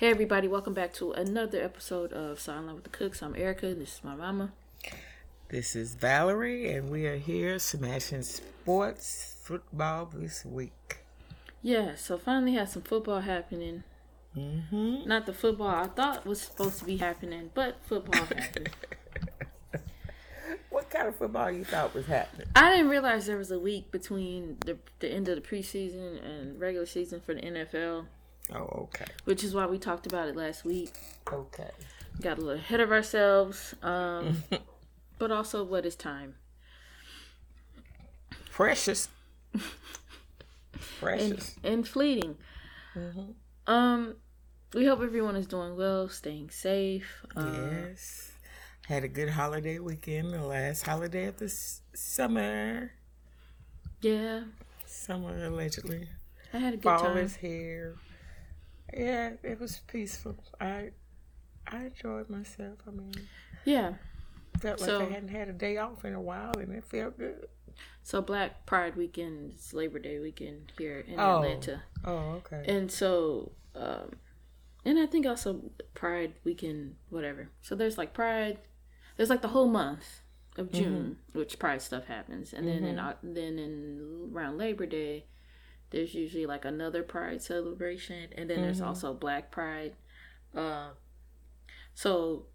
Hey everybody, welcome back to another episode of Silent with the Cooks. I'm Erica, and this is my mama. This is Valerie, and we are here smashing sports football this week. Yeah, so finally had some football happening. Mm-hmm. Not the football I thought was supposed to be happening, but football happened. What kind of football you thought was happening? I didn't realize there was a week between the the end of the preseason and regular season for the NFL, Oh, okay. which is why we talked about it last week. Okay. Got a little ahead of ourselves, um, but also what is time? Precious. and, Precious. and fleeting. Um, we hope everyone is doing well, staying safe. Uh, yes. Had a good holiday weekend, the last holiday of the s- summer. Yeah, Summer, allegedly. I had a good Fall time. is here. Yeah, it was peaceful. I I enjoyed myself. I mean, Yeah. felt like So- I hadn't had a day off in a while, and it felt good. So Black Pride weekend is Labor Day weekend here in Oh. Atlanta, Oh, okay. and so, um, and I think also Pride weekend, whatever. So there's like Pride, there's like the whole month of June, which Pride stuff happens, and then in then in around Labor Day, there's usually like another Pride celebration, and then there's also Black Pride. Uh, so,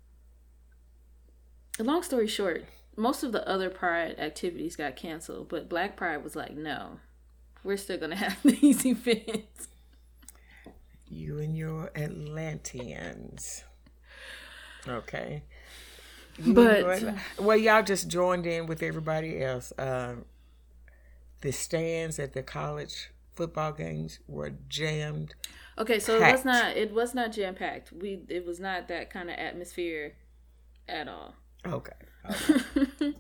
long story short, most of the other Pride activities got canceled, but Black Pride was like, no, we're still gonna have these events. You and your Atlanteans. Okay. You But- your well, y'all just joined in with everybody else. Uh, the stands at the college football games were jammed. Okay, so it was not it was not jam packed. We it was not that kind of atmosphere at all. Okay. okay.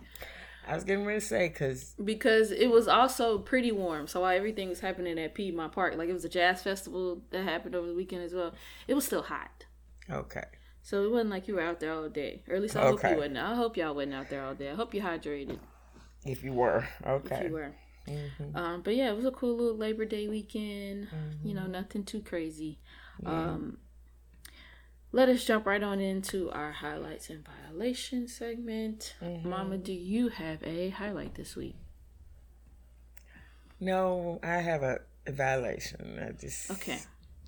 I was getting ready to say because because it was also pretty warm. So while everything was happening at Piedmont Park, like it was a jazz festival that happened over the weekend as well. It was still hot. okay. So it wasn't like you were out there all day. Or at least I hope you wasn't. I hope y'all wasn't out there all day. I hope you hydrated If you were okay. if you were. Mhm. Um, but yeah, it was a cool little Labor Day weekend. You know, nothing too crazy. Um, let us jump right on into our highlights and violations segment. Mama, do you have a highlight this week? No, I have a, a violation. I just Okay.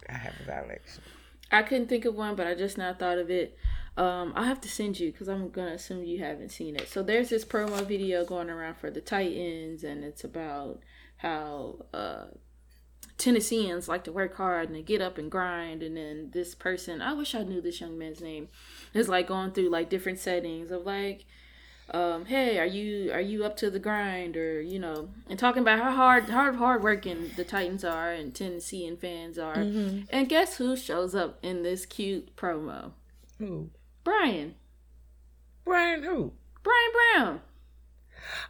I have a violation. I couldn't think of one, but I just now thought of it. Um, I'll have to send you because I'm gonna assume you haven't seen it. So there's this promo video going around for the Titans, and it's about how uh, Tennesseans like to work hard and they get up and grind. And then this person, I wish I knew this young man's name, is like going through like different settings of like, um, hey, are you are you up to the grind, or you know, and talking about how hard hard hard working the Titans are and Tennessean fans are. And guess who shows up in this cute promo? Who? Brian. Brian who? Brian Brown.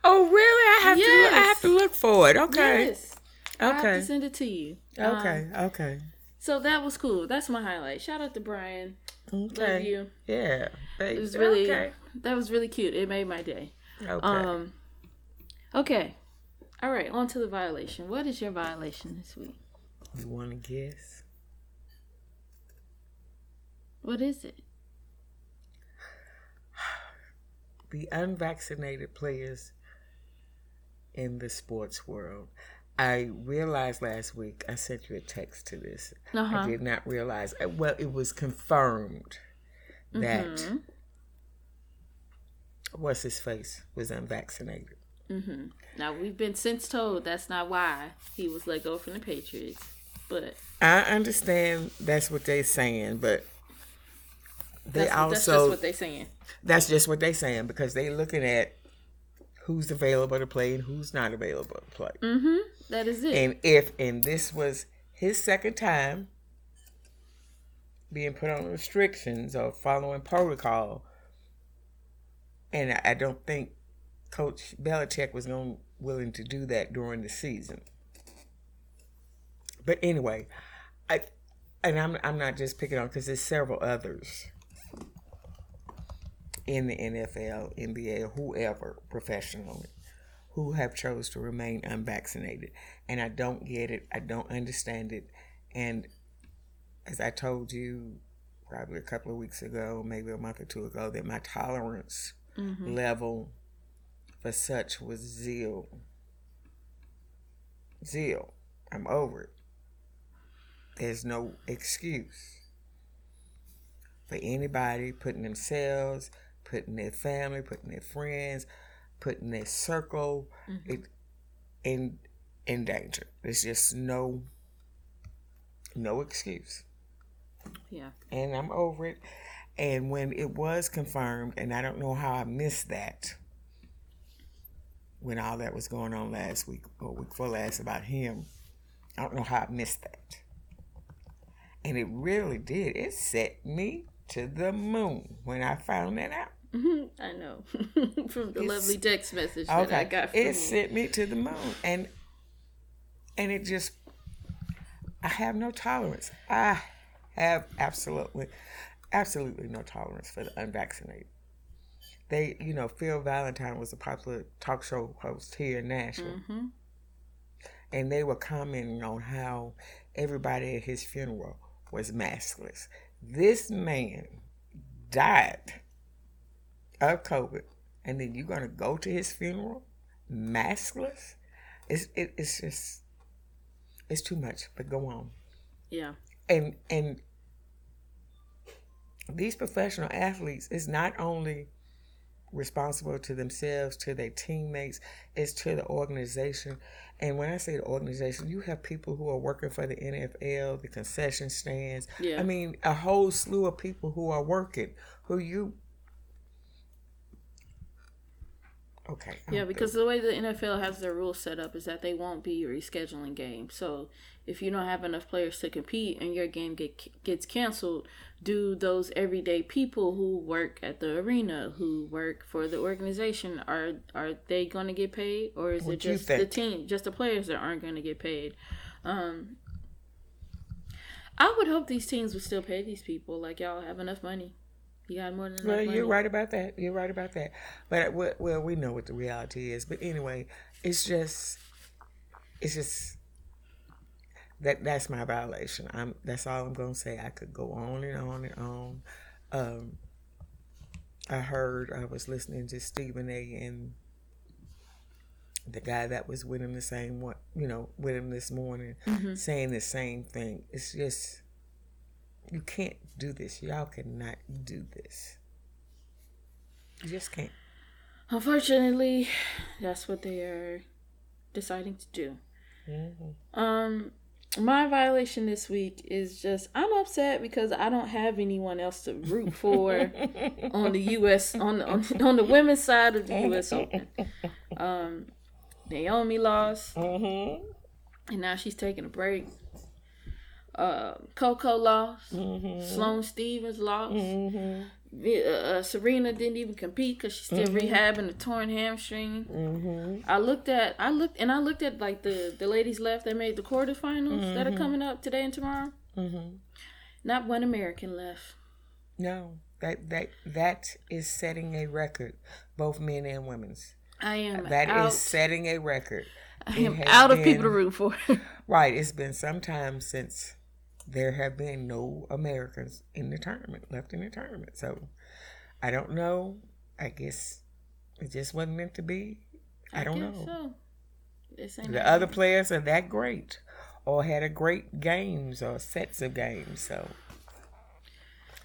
Oh really? I have to I have to look for it. Okay. Yes. I have Okay. to send it to you. Um, Okay. okay. so that was cool. That's my highlight. Shout out to Brian. Okay. Love you. Yeah. It was really okay. that was really cute. It made my day. Okay. Um Okay. All right, on to the violation. What is your violation this week? you want to guess? What is it? The unvaccinated players in the sports world. I realized last week. I sent you a text to this. Uh-huh. I did not realize. uh, Well, it was confirmed that Mm-hmm. what's his face was unvaccinated. Mm-hmm. Now we've been since told that's not why he was let go from the Patriots. But I understand that's what they're saying, but they that's, also that's just what they're saying. that's just what they're saying because they're looking at who's available to play and who's not available to play. Mm-hmm. That is it. And if and this was his second time being put on restrictions or following protocol, and I- I don't think Coach Belichick was going willing to do that during the season. But anyway, I and I'm I'm not just picking on because there's several others in the NFL, NBA, whoever professionally who have chose to remain unvaccinated and i don't get it i don't understand it and as I told you probably a couple of weeks ago, maybe a month or two ago, that my tolerance Mm-hmm. level for such was zeal. Zeal. I'm over it. There's no excuse for anybody putting themselves, putting their family, putting their friends, putting their circle mm-hmm. it, in in danger. There's just no no excuse Yeah. and I'm over it. And when it was confirmed, and I don't know how I missed that when all that was going on last week or week before last about him, I don't know how I missed that. And it really did. It set me to the moon when I found that out. I know. from the It's- lovely text message that I got from it sent me to the moon, and and it just, I have no tolerance. I have absolutely, absolutely no tolerance for the unvaccinated. They, you know, Phil Valentine was a popular talk show host here in Nashville, Mm-hmm. and they were commenting on how everybody at his funeral was maskless. This man died of COVID, and then you're gonna go to his funeral maskless? It's it, it's just it's too much. But go on. Yeah. And and these professional athletes is not only responsible to themselves, to their teammates, it's to the organization. And when I say the organization, you have people who are working for the NFL, the concession stands. Yeah. I mean, a whole slew of people who are working, who you. Okay. Yeah, because the way the NFL has their rules set up is that they won't be rescheduling games. So if you don't have enough players to compete and your game get gets canceled, do those everyday people who work at the arena, who work for the organization, are are they going to get paid, or is What it just the team, just the players that aren't going to get paid? Um, I would hope these teams would still pay these people. Like y'all have enough money. You got more than Well, money. you're right about that. You're right about that. But well, well, we know what the reality is. But anyway, it's just, it's just that that's my violation. I'm. That's all I'm gonna say. I could go on and on and on. Um, I heard I was listening to Stephen A. and the guy that was with him the same one, you know, with him this morning, saying the same thing. It's just you can't do this. Y'all cannot do this. You just can't. Unfortunately, that's what they are deciding to do. Mm-hmm. Um, my violation this week is just I'm upset because I don't have anyone else to root for on the U.S. on the on, on the women's side of the U.S. Open. Um, Naomi lost, Mm-hmm. and now she's taking a break. Uh, Coco lost. Mm-hmm. Sloane Stephens lost. Vi- uh, uh, Serena didn't even compete because she's still rehabbing a torn hamstring. Mm-hmm. I looked at, I looked, and I looked at like the the ladies left that made the quarterfinals that are Mm-hmm. coming up today and tomorrow. Mm-hmm. Not one American left. No, that that that is setting a record, both men and women's. I am That is out. setting a record. I It am out of people to root for. Right. It's been some time since there have been no Americans in the tournament, left in the tournament. So I don't know. I guess it just wasn't meant to be. I, don't guess know. So. The other players are that great or had a great games or sets of games. So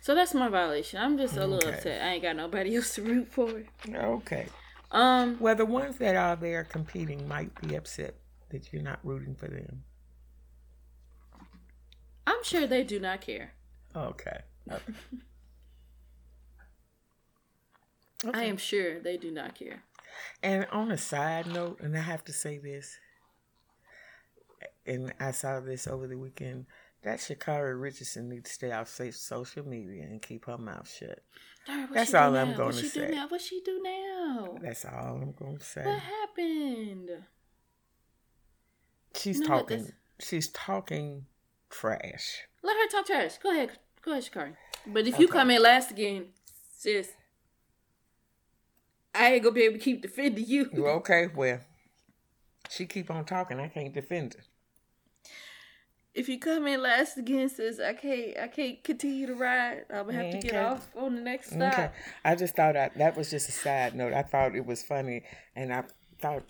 so that's my violation. I'm just a little Okay. upset. I ain't got nobody else to root for. okay. Um, Well, the ones that are there competing might be upset that you're not rooting for them. I'm sure they do not care. Okay. Okay. I am sure they do not care. And on a side note, and I have to say this, and I saw this over the weekend, that Sha'Carri Richardson needs to stay off safe social media and keep her mouth shut. Darn, That's all I'm what she say. Now? What she do now? That's all I'm going to say. What happened? She's talking. She's talking trash. Let her talk trash. Go ahead. Go ahead, Sha'Carri. But if you come in last again, sis, I ain't gonna be able to keep defending you. Well, okay, well, she keep on talking. I can't defend her. if you come in last against us, I can't I can't continue to ride. I'm gonna have to get off on the next stop. Okay. I just thought I, that was just a side note. I thought it was funny, and I thought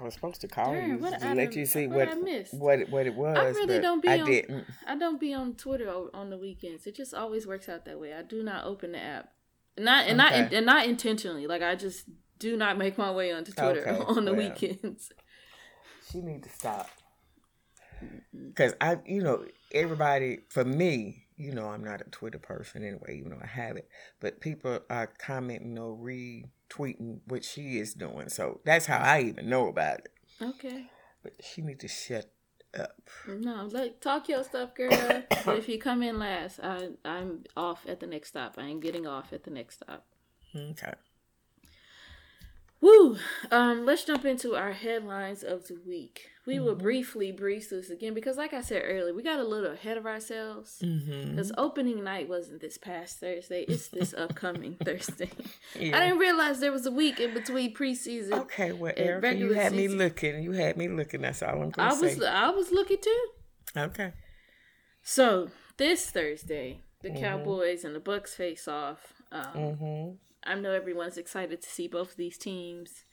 I was supposed to call Darn, you what to let you see what what I missed? what it, what it was. I really but don't be I on. didn't. I don't be on Twitter on the weekends. It just always works out that way. I do not open the app, not and not and not intentionally. Like I just do not make my way onto Twitter Okay, on the well. weekends. She need to stop. Cause I, you know, everybody for me, you know, I'm not a Twitter person anyway. You know, I have it, but people are commenting or retweeting what she is doing. So that's how I even know about it. Okay. But she need to shut up. No, like talk your stuff, girl. but if you come in last, I I'm off at the next stop. I ain't getting off at the next stop. Okay. Woo! Um, let's jump into our headlines of the week. We will Mm-hmm. briefly breeze this again because, like I said earlier, we got a little ahead of ourselves. Mm-hmm. Because opening night wasn't this past Thursday; it's this upcoming Thursday. Yeah. I didn't realize there was a week in between preseason. Okay, well, Erica, you had me looking. You had me looking. That's all I'm I was say. I was looking too. Okay. So this Thursday, the Mhm. Cowboys and the Bucks face off. Um, Mm-hmm. I know everyone's excited to see both of these teams.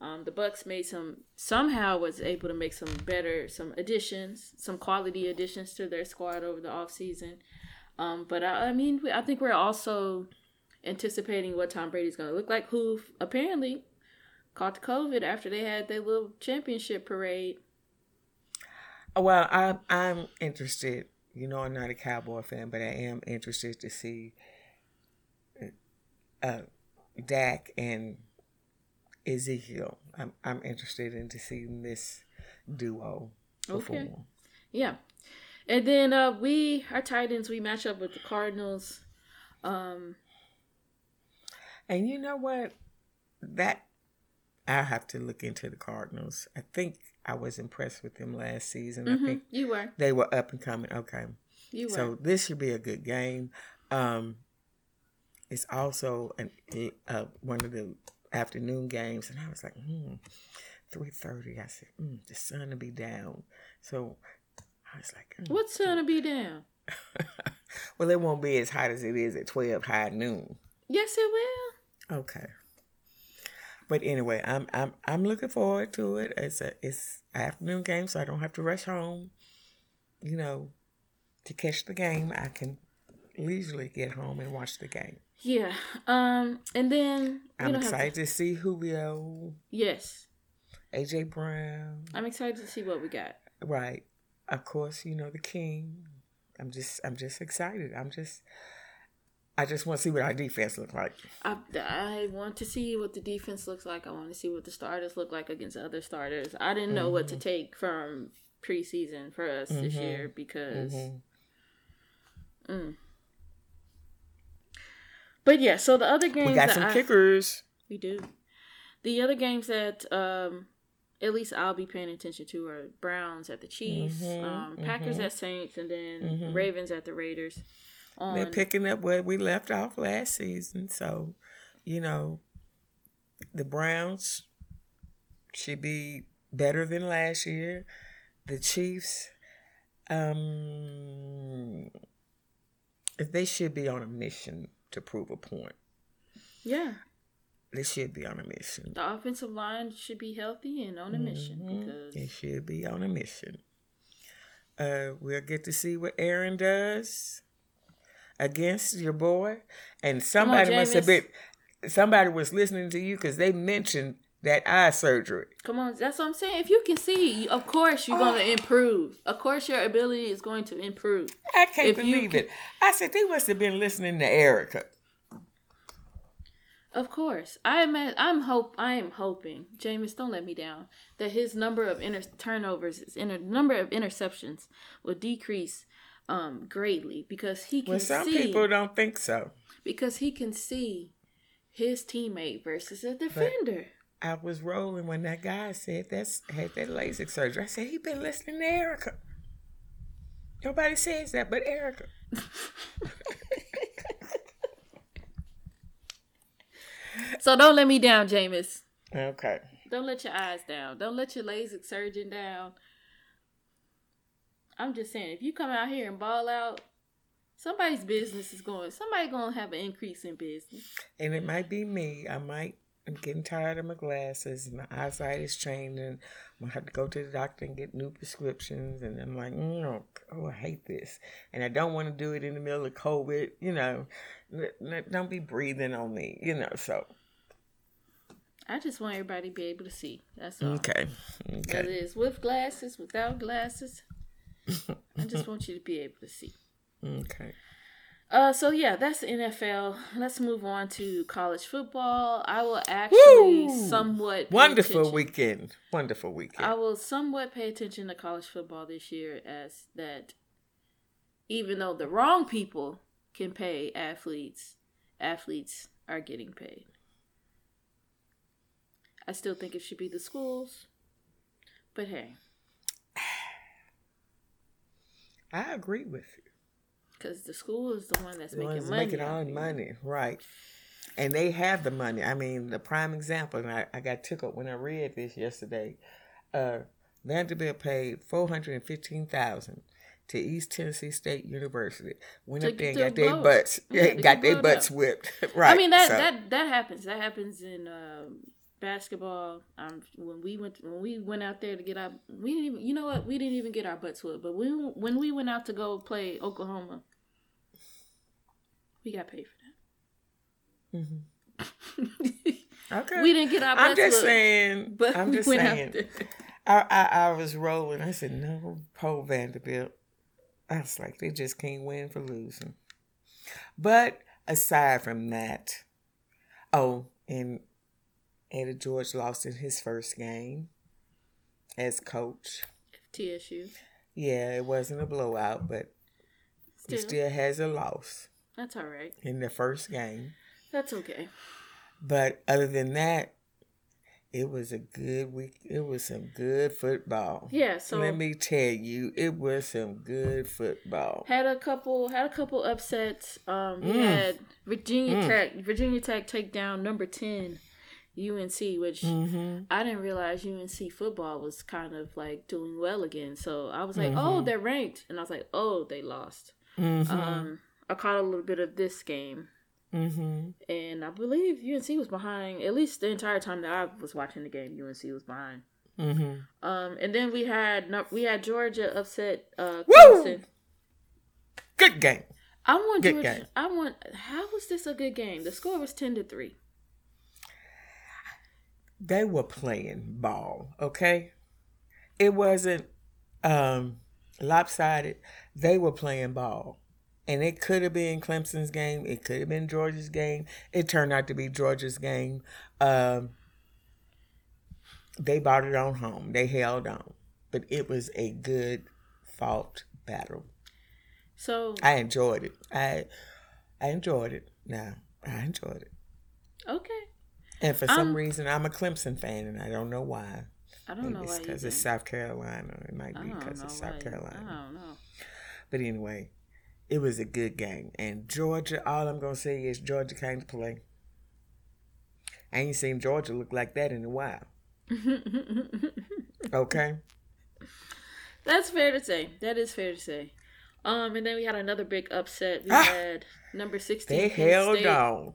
Um, the Bucks made some somehow was able to make some better some additions, some quality additions to their squad over the offseason. Um, but I, I mean, I think we're also anticipating what Tom Brady's going to look like, who apparently caught COVID after they had their little championship parade. Well, I'm I'm interested. You know, I'm not a Cowboy fan, but I am interested to see uh, Dak and Ezekiel. I'm I'm interested in seeing this duo perform. Okay. Yeah. And then uh we our Titans we match up with the Cardinals. Um And you know what? That I'll have to look into the Cardinals. I think I was impressed with them last season. I mhm, think you were. they were up and coming. Okay. You were. So this should be a good game. Um, it's also an uh, one of the afternoon games, and I was like, hmm, three thirty. I said, mm, the sun will be down. So I was like, mm. What's gonna be down? well, it won't be as hot as it is at twelve high noon. Yes, it will. Okay. But anyway, I'm I'm I'm looking forward to it. It's a it's afternoon game, so I don't have to rush home. You know, to catch the game, I can leisurely get home and watch the game. Yeah. Um. And then I'm don't to- excited to see Julio, yes, AJ Brown, I'm excited to see what we got. right? Of course, you know the King. I'm just I'm just excited. I'm just I just want to see what our defense look like. I, I want to see what the defense looks like. I want to see what the starters look like against other starters. I didn't know what to Mm-hmm. take from preseason for us this Mhm. year because. Mhm. Mm. But yeah, so the other games We got that some I- kickers. We do. The other games that um at least I'll be paying attention to are Browns at the Chiefs, Mhm, um, Packers mhm. at Saints, and then Mhm. Ravens at the Raiders. On They're picking up where we left off last season. So, you know, the Browns should be better than last year. The Chiefs, um, they should be on a mission to prove a point. yeah, They should be on a mission. the offensive line should be healthy and on a mission Mhm. because They should be on a mission. Uh, we'll get to see what Aaron does against your boy, and somebody must have been. Somebody was listening to you because they mentioned that eye surgery. come on, that's what I'm saying. If you can see, of course you're going to Oh. improve. Of course your ability is going to improve. I can't If believe can- it. I said they must have been listening to Erica. Of course, I am. I'm hope. I am hoping, Jameis, don't let me down. That his number of inter- turnovers, his inter- number of interceptions, will decrease um, greatly because he can Well, some see. people don't think so. because he can see his teammate versus a defender. I was rolling when that guy said that's had that LASIK surgery. I said he been listening to Erica. Nobody says that but Erica. so don't let me down, Jameis. Okay. Don't let your eyes down. Don't let your LASIK surgeon down. I'm just saying, if you come out here and ball out, somebody's business is going. Somebody gonna have an increase in business. And it might be me. I might. I'm getting tired of my glasses. My eyesight is changing. I'm gonna have to go to the doctor and get new prescriptions. And I'm like, mm, oh, I hate this. And I don't want to do it in the middle of COVID. You know, don't be breathing on me. You know, so. I just want everybody to be able to see. That's all. Okay. Okay. Whether it's with glasses, without glasses, I just want you to be able to see. Okay. Uh, so yeah, that's NFL. Let's move on to college football. I will actually Woo! somewhat wonderful weekend. Wonderful weekend. I will somewhat pay attention to college football this year, as that even though the wrong people can pay athletes, athletes are getting paid. I still think it should be the schools, but hey, I agree with you because the school is the one that's the making money. Making all the money, right? And they have the money. I mean, the prime example, and I, I got tickled when I read this yesterday. Uh, Vanderbilt paid four hundred and fifteen thousand to East Tennessee State University. Went to, up there and got their butts, yeah, got their butts up. whipped. right. I mean that so. that that happens. That happens in um, basketball. Um, when we went when we went out there to get our we didn't even you know what we didn't even get our butts whipped. But we when we went out to go play Oklahoma, we got paid for that. Mm-hmm. okay. We didn't get our I'm just saying. But I'm just saying. I, I, I was rolling. I said, no, Paul Vanderbilt. I was like, they just can't win for losing. But aside from that, oh, and Eddie George lost in his first game as coach. TSU. Yeah, it wasn't a blowout, but still. he still has a loss. That's all right. In the first game. That's okay. But other than that, it was a good week. It was some good football. Yeah. So let me tell you, it was some good football. Had a couple. Had a couple upsets. Um, we mm. had Virginia mm. Tech. Virginia Tech take down number ten. UNC, which mm-hmm. I didn't realize UNC football was kind of like doing well again. So I was like, oh, mm-hmm. oh, they're ranked, and I was like, oh, they lost. Mm-hmm. Um, I caught a little bit of this game. Mm-hmm. And I believe UNC was behind at least the entire time that I was watching the game. UNC was behind. Mm-hmm. Um, and then we had we had Georgia upset uh, Clemson. Good game. I want good Georgia. Game. I want. How was this a good game? The score was ten to three. They were playing ball. Okay, it wasn't um, lopsided. They were playing ball. And it could have been Clemson's game. It could have been Georgia's game. It turned out to be Georgia's game. Um, they bought it on home. They held on. But it was a good fought battle. So I enjoyed it. I I enjoyed it. Now I enjoyed it. Okay. And for some um, reason, I'm a Clemson fan, and I don't know why. I don't Maybe know it's because it's South Carolina. It might be because it's South Carolina. I don't know. But anyway, it was a good game. And Georgia, all I'm gonna say is Georgia came to play. I ain't seen Georgia look like that in a while. okay. That's fair to say. That is fair to say. Um, and then we had another big upset. We ah, had number sixteen. They held State. on.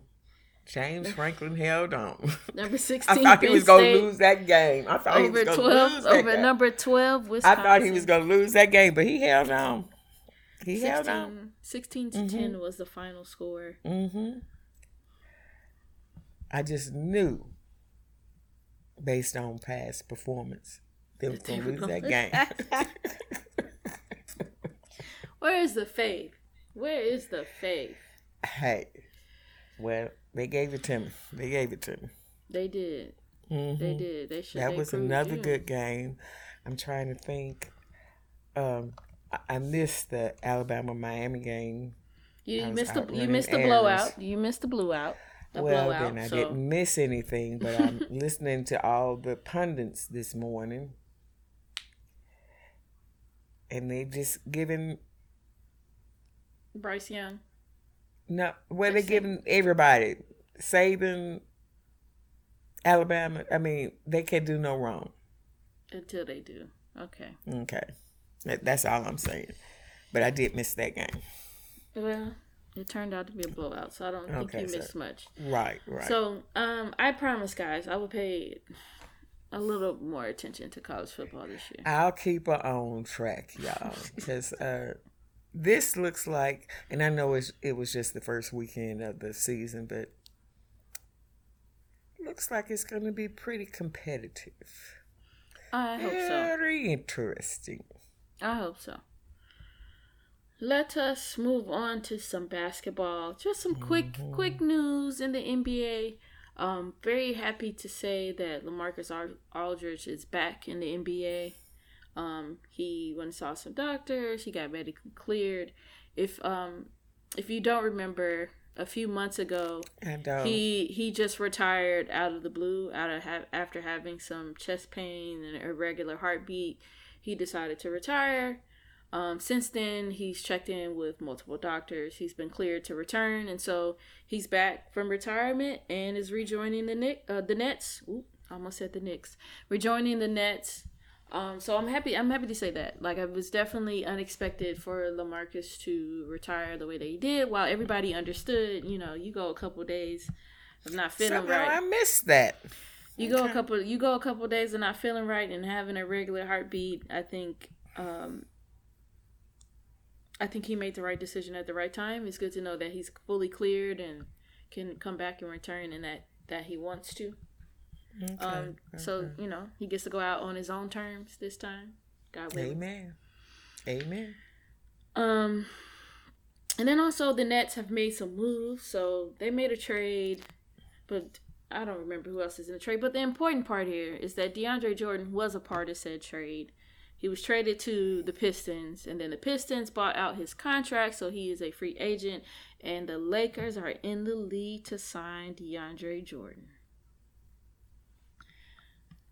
James Franklin held on. Number sixteen. I thought he was going to lose that game. I thought over he was going to lose that over game. number twelve. Wisconsin. I thought he was going to lose that game, but he held on. He 16, held on. 16 to mm-hmm. 10 was the final score. Mm-hmm. I just knew, based on past performance, they were going to lose that game. Where is the faith? Where is the faith? Hey, well, they gave it to me. They gave it to me. They did. Mm-hmm. They did. They should. That was another good game. I'm trying to think. Um, I missed the Alabama Miami game. You missed the you missed the blowout. You missed the blowout. The well, blowout, then I so. didn't miss anything, but I'm listening to all the pundits this morning, and they just giving Bryce Young. No, well, they're giving everybody Saban, Alabama. I mean, they can do no wrong until they do. Okay. Okay. That's all I'm saying. But I did miss that game. Well, it turned out to be a blowout, so I don't think okay, you missed much. Right, right. So, um, I promise, guys, I will pay a little more attention to college football this year. I'll keep her on track, y'all, because uh, this looks like, and I know it's, it was just the first weekend of the season, but looks like it's going to be pretty competitive. I hope Very so. Very interesting. I hope so. Let us move on to some basketball. Just some quick, mm-hmm. quick news in the NBA. Um, very happy to say that LaMarcus Aldridge is back in the NBA. Um, he went and saw some doctors. He got medically cleared. If um, if you don't remember, a few months ago, and um, he he just retired out of the blue, out of ha- after having some chest pain and irregular heartbeat. He decided to retire. Um, since then, he's checked in with multiple doctors. He's been cleared to return, and so he's back from retirement and is rejoining the Nick, uh, the Nets. Ooh, almost said the Knicks. Rejoining the Nets. Um, so I'm happy. I'm happy to say that. Like, it was definitely unexpected for LaMarcus to retire the way that he did. While everybody understood, you know, you go a couple days of not feeling Somehow right. I missed that. You okay. go a couple. You go a couple days and not feeling right and having a regular heartbeat. I think. Um, I think he made the right decision at the right time. It's good to know that he's fully cleared and can come back and return, and that that he wants to. Okay, um, okay. so you know he gets to go out on his own terms this time. God willing. Amen. Amen. Um, and then also the Nets have made some moves. So they made a trade, but I don't remember who else is in the trade. But the important part here is that DeAndre Jordan was a part of said trade. He was traded to the Pistons, and then the Pistons bought out his contract, so he is a free agent. And the Lakers are in the lead to sign DeAndre Jordan.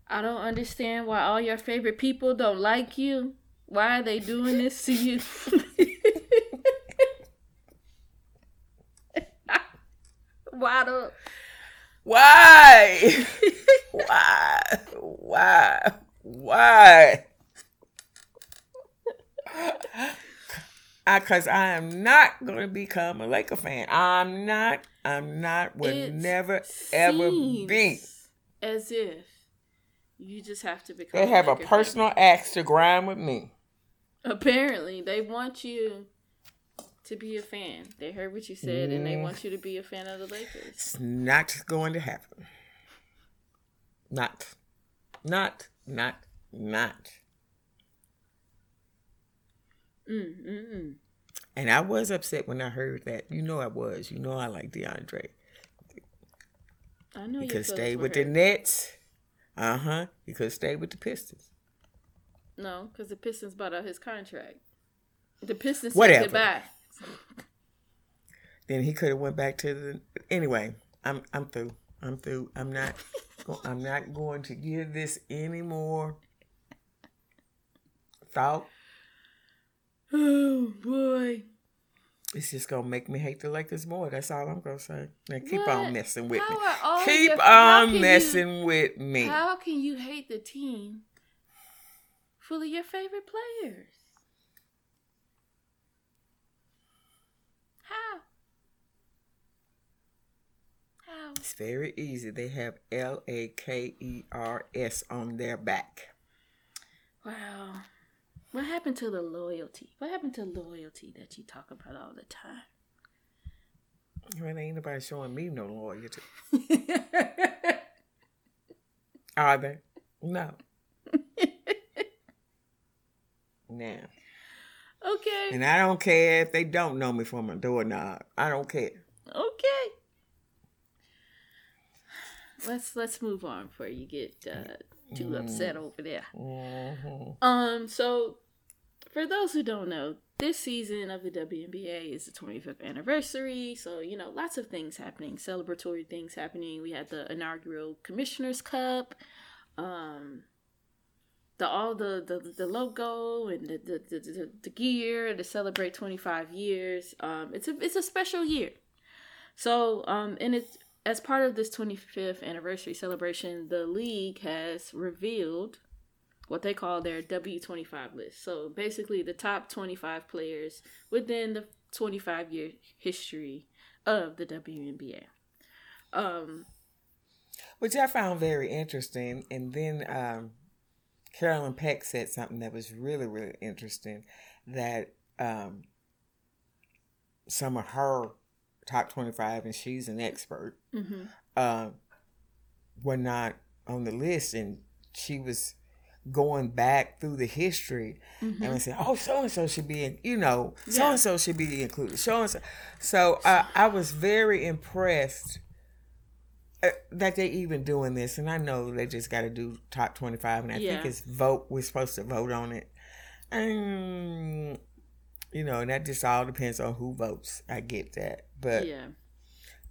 I don't understand why all your favorite people don't like you. Why are they doing this to you? why don't why why why why I, because I, am not going to become a Laker fan. I'm not. I'm not. Will it never ever be. As if you just have to become. They have a, a personal fan. axe to grind with me. Apparently, they want you to be a fan. They heard what you said, mm. and they mm. want you to be a fan of the Lakers. It's not going to happen. Not. Not. Not. Not. Mm, And I was upset when I heard that. You know I was. You know I like DeAndre. I know you could stay with the Nets. Uh huh. He could stay with the Pistons. No, because the Pistons bought out his contract. The Pistons Whatever. said goodbye. Then he could have went back to the. Anyway, I'm I'm through. I'm through. I'm not. I'm not going to give this any more thought Oh boy. It's just gonna make me hate the Lakers more. That's all I'm gonna say. Now keep what? on messing with how me. Keep your, on messing you, with me. How can you hate the team full of your favorite players? How? How? It's very easy. They have L A K E R S on their back. Wow. What happened to the loyalty? What happened to loyalty that you talk about all the time? Well, ain't nobody showing me no loyalty. Are they? No. now. Okay. And I don't care if they don't know me from a doorknob. I don't care. Okay. Let's let's move on before you get uh, too mm. upset over there. Mm-hmm. Um, so for those who don't know, this season of the WNBA is the 25th anniversary. So, you know, lots of things happening, celebratory things happening. We had the inaugural Commissioner's Cup, um, the all the, the, the logo and the, the, the, the gear to celebrate 25 years. Um, it's a it's a special year. So, um, and it's as part of this 25th anniversary celebration, the league has revealed what they call their W25 list. So basically, the top 25 players within the 25 year history of the WNBA. Um, Which I found very interesting. And then um, Carolyn Peck said something that was really, really interesting that um, some of her top 25, and she's an expert, mm-hmm. uh, were not on the list. And she was going back through the history Mm-hmm. and said, "Oh, so and so should be, in, you know, so and so should be included." So and so. So uh, I was very impressed uh, that they even doing this, and I know they just got to do top twenty five, and I Yeah. think it's vote. We're supposed to vote on it, and you know, and that just all depends on who votes. I get that, but yeah.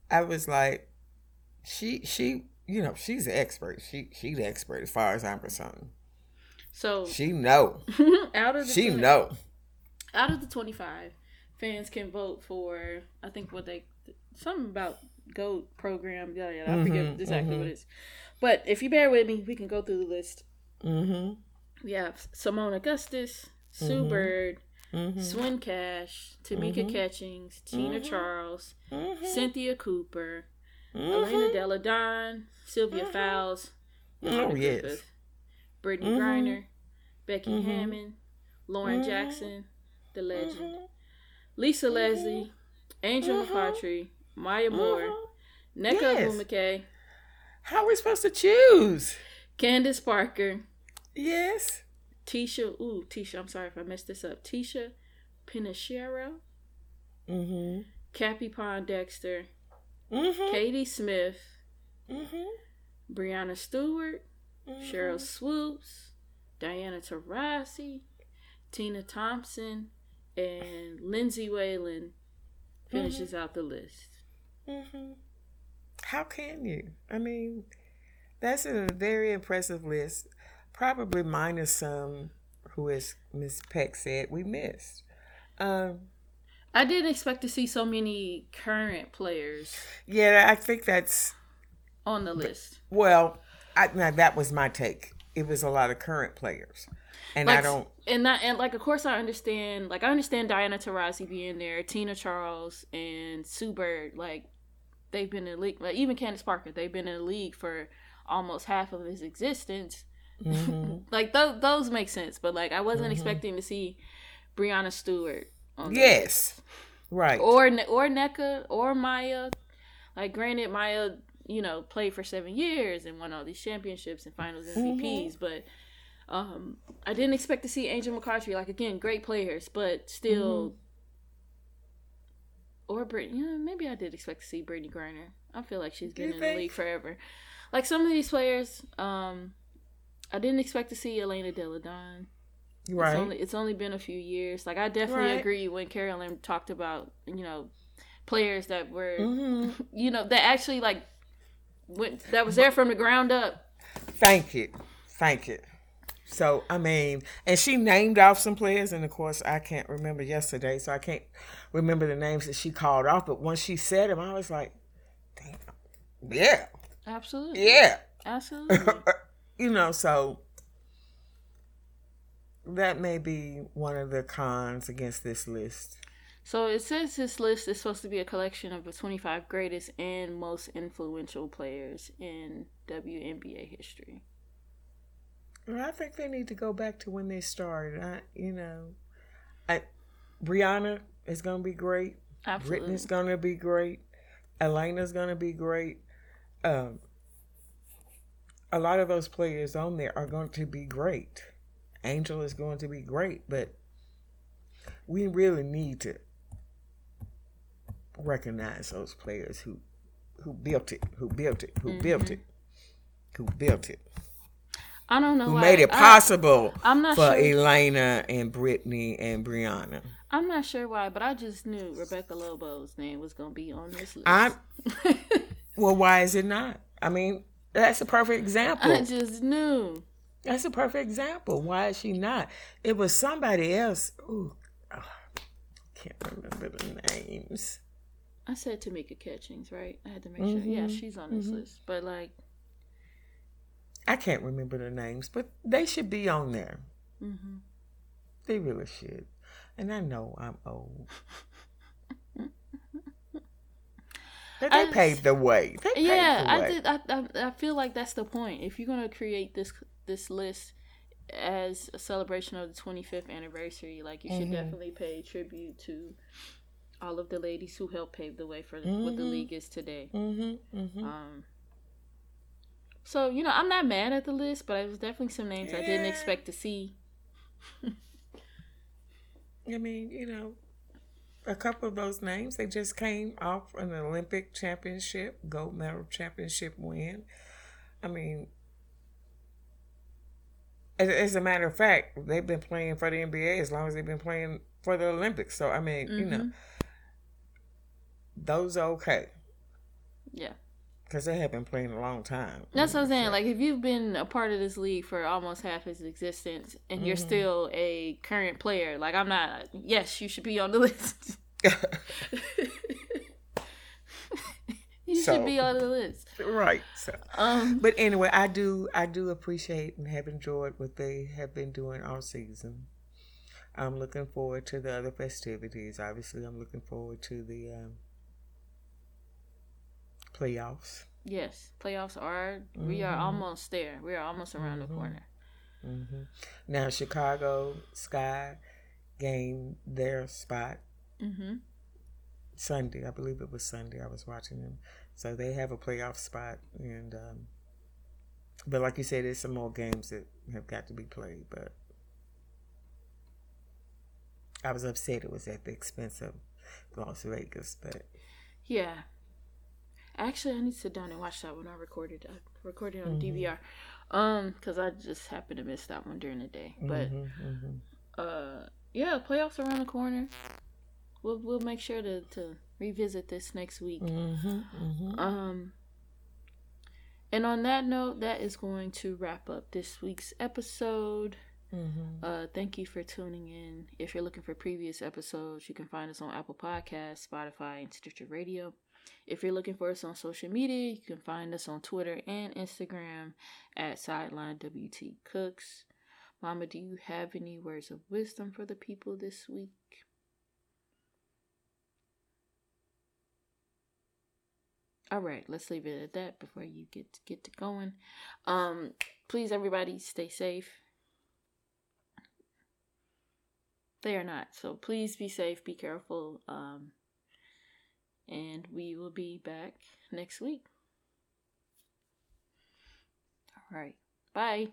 I was like, she, she, you know, she's an expert. She, she's the expert as far as I'm concerned. So She know. out of the She 20 know. out of the 25 fans can vote for i think what they something about goat program yeah yeah i forget Mhm, exactly mhm. what it is but if you bear with me we can go through the list Mm-hmm. we have seimone augustus sue Mhm. bird Mm-hmm. swin cash tamika Mhm. catchings tina Mhm. charles Mm-hmm. cynthia cooper elena delle donne sylvia Mhm. fowles Oh, yes. Griffith, brittney griner becky hammon lauren jackson the legend Mm-hmm. Lisa Leslie, Angel. McCoughtry, Maya Moore, Nneka Yes. Ogwumike, How are we supposed to choose? Candace Parker, Yes. Ticha, ooh, Ticha, I'm sorry if I messed this up. Ticha Penicheiro, Mm-hmm. Cappie Pondexter, Mm-hmm. Katie Smith, Mm-hmm. Breanna Stewart, Sheryl Swoopes, Diana Taurasi, Tina Thompson, and Lindsay Whalen finishes out the list. Mm-hmm. How can you? I mean, that's a very impressive list. Probably minus some who, as Miss Peck said, we missed. Um, I didn't expect to see so many current players yeah, I think that's on the list. well. I, now that was my take. It was a lot of current players, and I Like, don't. and that and like of course I understand like I understand Diana Taurasi being there, Tina Charles and Sue Bird, like they've been in the league like even Candace Parker, they've been in the league for almost half of his existence. Mhm. Like those those make sense, but like I wasn't Mhm. expecting to see Breanna Stewart yes, right. or or Nneka or Maya. Like, granted, Maya, you know, played for seven years and won all these championships and finals and MVPs, but um, I didn't expect to see Angel McCarthy. Like, again, great players, but still. Or Brit, yeah, maybe I did expect to see Brittney Griner. I feel like she's been in think? the league forever. Like some of these players, um, I didn't expect to see Elena Delle Donne. right. It's only it's only been a few years. Like I definitely Right. agree when Carolyn talked about you know players that were hmm you know that actually like went that was there from the ground up. Thank you. Thank you. So, I mean, and she named off some players, and of course, I can't remember yesterday, so I can't remember the names that she called off. But once she said them, I was like, damn, yeah, Absolutely. yeah. Absolutely. you know, so that may be one of the cons against this list. so it says this list is supposed to be a collection of the 25 greatest and most influential players in WNBA history. Well, I think they need to go back to when they started. I, you know, I, Breanna is going to be great. Absolutely. Brittney's going to be great. Elena's going to be great. Um, a lot of those players on there are going to be great. Angel is going to be great, but we really need to recognize those players who who built it, who built it, who built it, mm-hmm. who built it, I don't know who why made it possible I'm not for sure. Elena and Brittney and Breanna. I'm not sure why, but I just knew Rebecca Lobo's name was going to be on this list. I'm well. Why is it not? I mean, that's a perfect example. I just knew. That's a perfect example. Why is she not? It was somebody else. Ooh, oh, can't remember the names. I said Tamika Catchings, right? I had to make sure. Yeah, Mhm, she's on this list. But like, I can't remember the names, but they should be on there. Mm-hmm. They really should. And I know I'm old. They I- paved the way. They Yeah, the I did. I, I I feel like that's the point. If you're gonna create this this list as a celebration of the 25th anniversary, like you should Mhm. definitely pay tribute to all of the ladies who helped pave the way for what the Mhm. league is today. Mm-hmm, mm-hmm. Um. So you know, I'm not mad at the list, but it was definitely some names I didn't expect to see. I mean, you know, a couple of those names, they just came off an Olympic championship, gold medal championship win. I mean, as, a matter of fact, they've been playing for the NBA as long as they've been playing for the Olympics. So, I mean, you know, Mhm. those are okay Yeah. Because they have been playing a long time. That's what I'm saying. Like, if you've been a part of this league for almost half its existence, and you're Mhm. still a current player, like I'm not. Yes, you should be on the list. you So- should be on the list. right. So, Um, but anyway, I do I do appreciate and have enjoyed what they have been doing all season. I'm looking forward to the other festivities. Obviously, I'm looking forward to the um, playoffs. yes, playoffs are. We are Mhm. almost there. We are almost around the Mhm. corner. hmm Now, Chicago Sky gained their spot hmm Sunday. I believe it was Sunday. I was watching them, so they have a playoff spot. And um, but like you said, there's some more games that have got to be played. But I was upset it was at the expense of Las Vegas. But Yeah. Actually, I need to sit down and watch that when I recorded. I recorded on Mhm. DVR. Um, because I just happened to miss that one during the day. But mhm, mhm. uh yeah playoffs around the corner we'll we'll make sure to to revisit this next week Mhm, mhm. um and on that note that is going to wrap up this week's episode Mhm. uh thank you for tuning in if you're looking for previous episodes you can find us on apple Podcasts, spotify and stitcher radio if you're looking for us on social media you can find us on twitter and instagram at sideline wt cooks Mama, do you have any words of wisdom for the people this week? All right, let's leave it at that before you get to get to going. Um, please, everybody, stay safe. They are not, so please be safe, be careful. Um, and we will be back next week. All right, bye.